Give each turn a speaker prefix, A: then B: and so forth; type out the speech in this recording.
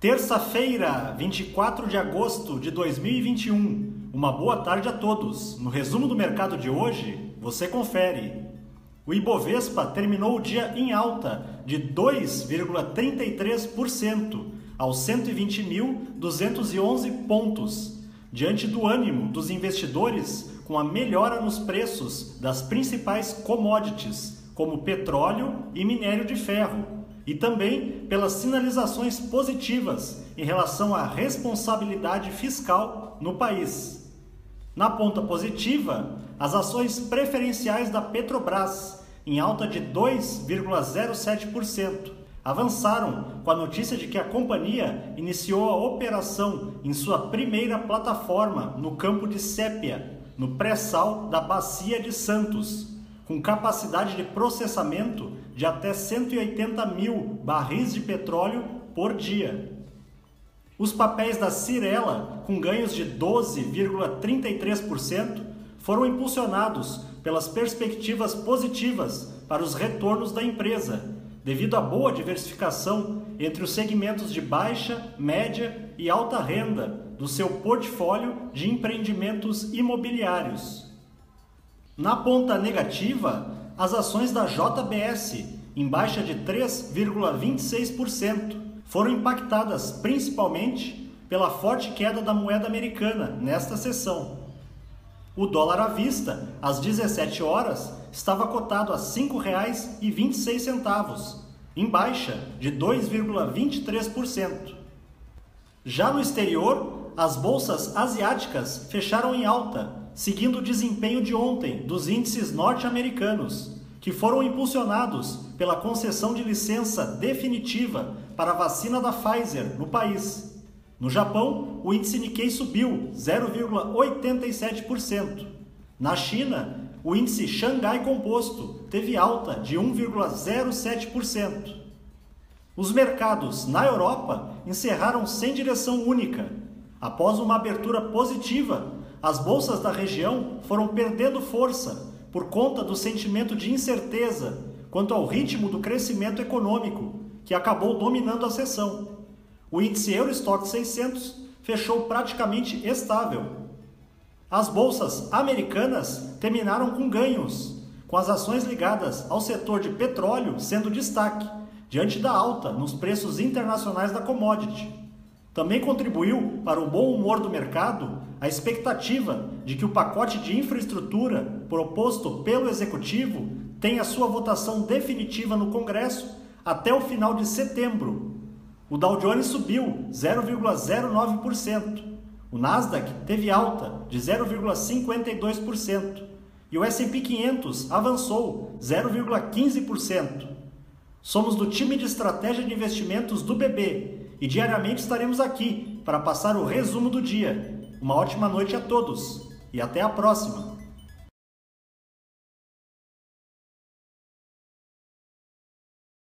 A: Terça-feira, 24 de agosto de 2021. Uma boa tarde a todos. No resumo do mercado de hoje, você confere. O Ibovespa terminou o dia em alta de 2,33% aos 120.211 pontos, diante do ânimo dos investidores com a melhora nos preços das principais commodities, como petróleo e minério de ferro e também pelas sinalizações positivas em relação à responsabilidade fiscal no país. Na ponta positiva, as ações preferenciais da Petrobras, em alta de 2,07%, avançaram com a notícia de que a companhia iniciou a operação em sua primeira plataforma no campo de Sépia, no pré-sal da Bacia de Santos com capacidade de processamento de até 180 mil barris de petróleo por dia. Os papéis da Cirela, com ganhos de 12,33%, foram impulsionados pelas perspectivas positivas para os retornos da empresa, devido à boa diversificação entre os segmentos de baixa, média e alta renda do seu portfólio de empreendimentos imobiliários. Na ponta negativa, as ações da JBS, em baixa de 3,26%, foram impactadas principalmente pela forte queda da moeda americana nesta sessão. O dólar à vista, às 17 horas, estava cotado a R$ 5,26, em baixa de 2,23%. Já no exterior, as bolsas asiáticas fecharam em alta, seguindo o desempenho de ontem dos índices norte-americanos, que foram impulsionados pela concessão de licença definitiva para a vacina da Pfizer no país. No Japão, o índice Nikkei subiu 0,87%. Na China, o índice Xangai Composto teve alta de 1,07%. Os mercados na Europa encerraram sem direção única, após uma abertura positiva as bolsas da região foram perdendo força por conta do sentimento de incerteza quanto ao ritmo do crescimento econômico, que acabou dominando a sessão. O índice Eurostock 600 fechou praticamente estável. As bolsas americanas terminaram com ganhos, com as ações ligadas ao setor de petróleo sendo destaque, diante da alta nos preços internacionais da commodity. Também contribuiu para o bom humor do mercado a expectativa de que o pacote de infraestrutura proposto pelo Executivo tenha sua votação definitiva no Congresso até o final de setembro. O Dow Jones subiu 0,09%, o Nasdaq teve alta de 0,52% e o S&P 500 avançou 0,15%. Somos do time de estratégia de investimentos do BB e diariamente estaremos aqui para passar o resumo do dia. Uma ótima noite a todos e até a próxima!